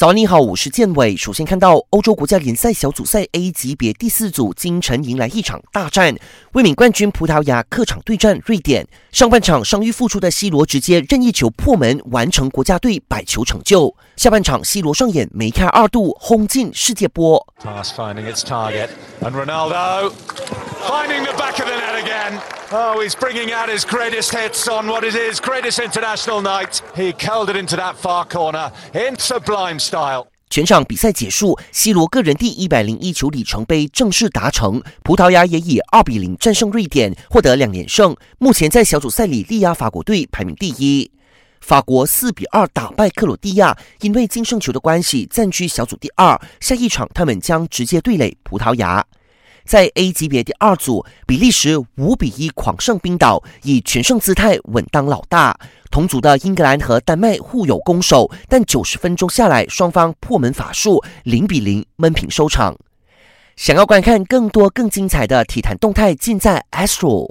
早安，你好，我是建伟。首先看到欧洲国家联赛小组赛 A 级别第四组，京城迎来一场大战，卫冕冠军葡萄牙客场对战瑞典。上半场伤愈复出的 C 罗直接任意球破门，完成国家队百球成就。下半场 C 罗上演梅开二度，轰进世界波。Oh, he's bringing out his greatest hits on what it is greatest international night. He curled it into that far corner in sublime style. 全场比赛结束，C 罗个人第一百零一球里程碑正式达成。葡萄牙也以二比零战胜瑞典，获得两连胜。目前在小组赛里力压法国队排名第一。法国四比二打败克罗地亚，因为净胜球的关系暂居小组第二。下一场他们将直接对垒葡萄牙。在 A 级别第二组，比利时五比一狂胜冰岛，以全胜姿态稳当老大。同组的英格兰和丹麦互有攻守，但九十分钟下来，双方破门法术，零比零闷平收场。想要观看更多更精彩的体坛动态，尽在 Astro。